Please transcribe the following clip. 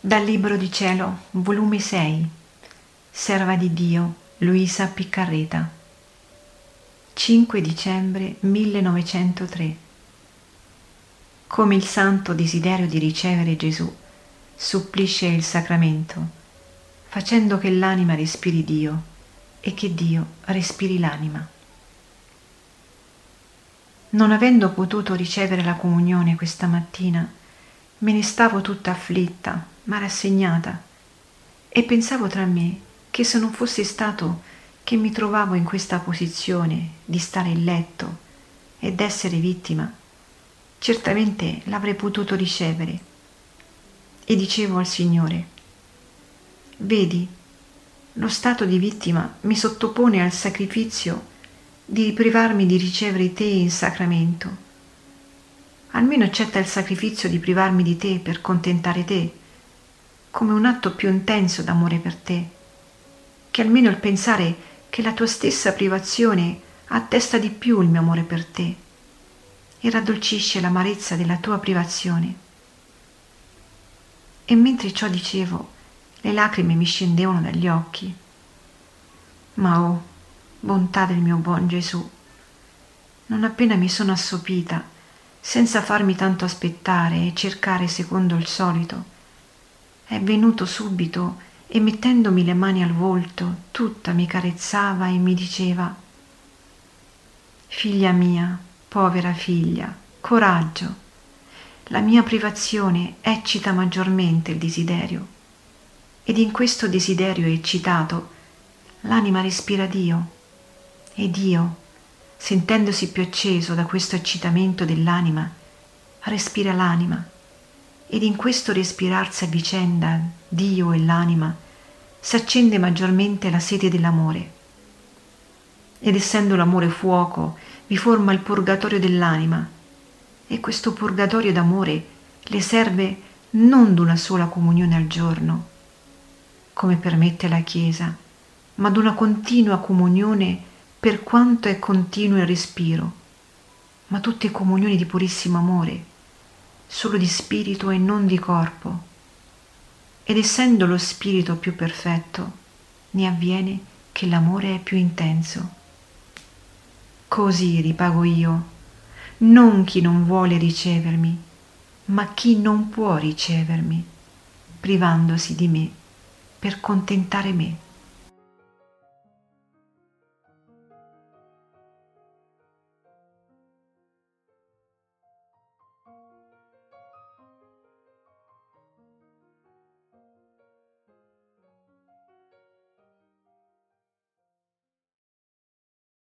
Dal Libro di Cielo, volume 6, Serva di Dio, Luisa Piccarreta, 5 dicembre 1903. Come il santo desiderio di ricevere Gesù supplisce il sacramento, facendo che l'anima respiri Dio e che Dio respiri l'anima. Non avendo potuto ricevere la comunione questa mattina, me ne stavo tutta afflitta, ma rassegnata, e pensavo tra me che se non fosse stato che mi trovavo in questa posizione di stare in letto ed essere vittima, certamente l'avrei potuto ricevere. E dicevo al Signore, vedi, lo stato di vittima mi sottopone al sacrificio di privarmi di ricevere te in sacramento. Almeno accetta il sacrificio di privarmi di te per contentare te, come un atto più intenso d'amore per te, che almeno il pensare che la tua stessa privazione attesta di più il mio amore per te e raddolcisce l'amarezza della tua privazione. E mentre ciò dicevo, le lacrime mi scendevano dagli occhi. Ma oh, bontà del mio buon Gesù. Non appena mi sono assopita, senza farmi tanto aspettare e cercare secondo il solito, è venuto subito e mettendomi le mani al volto, tutta mi carezzava e mi diceva Figlia mia, povera figlia, coraggio. La mia privazione eccita maggiormente il desiderio ed in questo desiderio eccitato l'anima respira Dio ed io, sentendosi più acceso da questo eccitamento dell'anima, respira l'anima, ed in questo respirarsi a vicenda Dio e l'anima s'accende maggiormente la sete dell'amore. Ed essendo l'amore fuoco, vi forma il purgatorio dell'anima, e questo purgatorio d'amore le serve non d'una sola comunione al giorno, come permette la Chiesa, ma d'una continua comunione per quanto è continuo il respiro, ma tutte comunioni di purissimo amore, solo di spirito e non di corpo. Ed essendo lo spirito più perfetto, ne avviene che l'amore è più intenso. Così ripago io, non chi non vuole ricevermi, ma chi non può ricevermi, privandosi di me per contentare me.